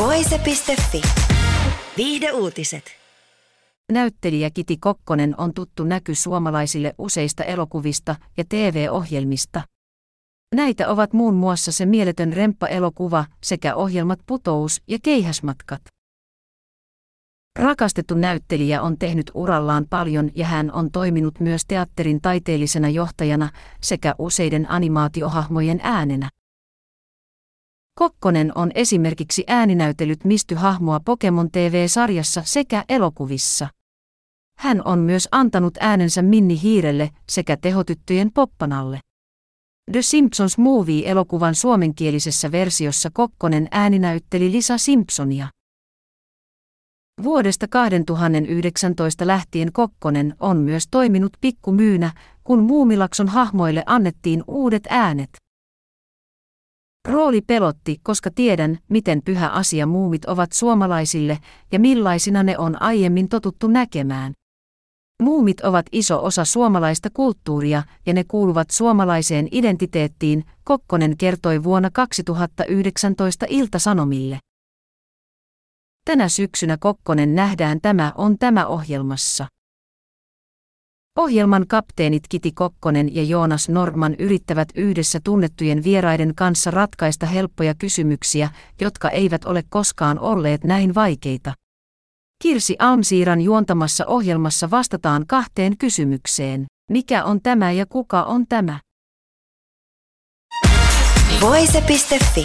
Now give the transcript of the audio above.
Voise.fi. Viihde uutiset. Näyttelijä Kiti Kokkonen on tuttu näky suomalaisille useista elokuvista ja TV-ohjelmista. Näitä ovat muun muassa se mieletön remppa-elokuva sekä ohjelmat Putous ja Keihäsmatkat. Rakastettu näyttelijä on tehnyt urallaan paljon ja hän on toiminut myös teatterin taiteellisena johtajana sekä useiden animaatiohahmojen äänenä. Kokkonen on esimerkiksi ääninäytellyt Misty-hahmoa Pokemon TV-sarjassa sekä elokuvissa. Hän on myös antanut äänensä Minni Hiirelle sekä tehotyttöjen Poppanalle. The Simpsons Movie-elokuvan suomenkielisessä versiossa Kokkonen ääninäytteli Lisa Simpsonia. Vuodesta 2019 lähtien Kokkonen on myös toiminut pikkumyynä, kun Muumilakson hahmoille annettiin uudet äänet. Rooli pelotti, koska tiedän, miten pyhä asia muumit ovat suomalaisille ja millaisina ne on aiemmin totuttu näkemään. Muumit ovat iso osa suomalaista kulttuuria ja ne kuuluvat suomalaiseen identiteettiin, Kokkonen kertoi vuonna 2019 Ilta-Sanomille. Tänä syksynä Kokkonen nähdään Tämä on tämä ohjelmassa. Ohjelman kapteenit Kiti Kokkonen ja Joonas Norman yrittävät yhdessä tunnettujen vieraiden kanssa ratkaista helppoja kysymyksiä, jotka eivät ole koskaan olleet näin vaikeita. Kirsi Almsiiran juontamassa ohjelmassa vastataan kahteen kysymykseen. Mikä on tämä ja kuka on tämä? Voise.fi.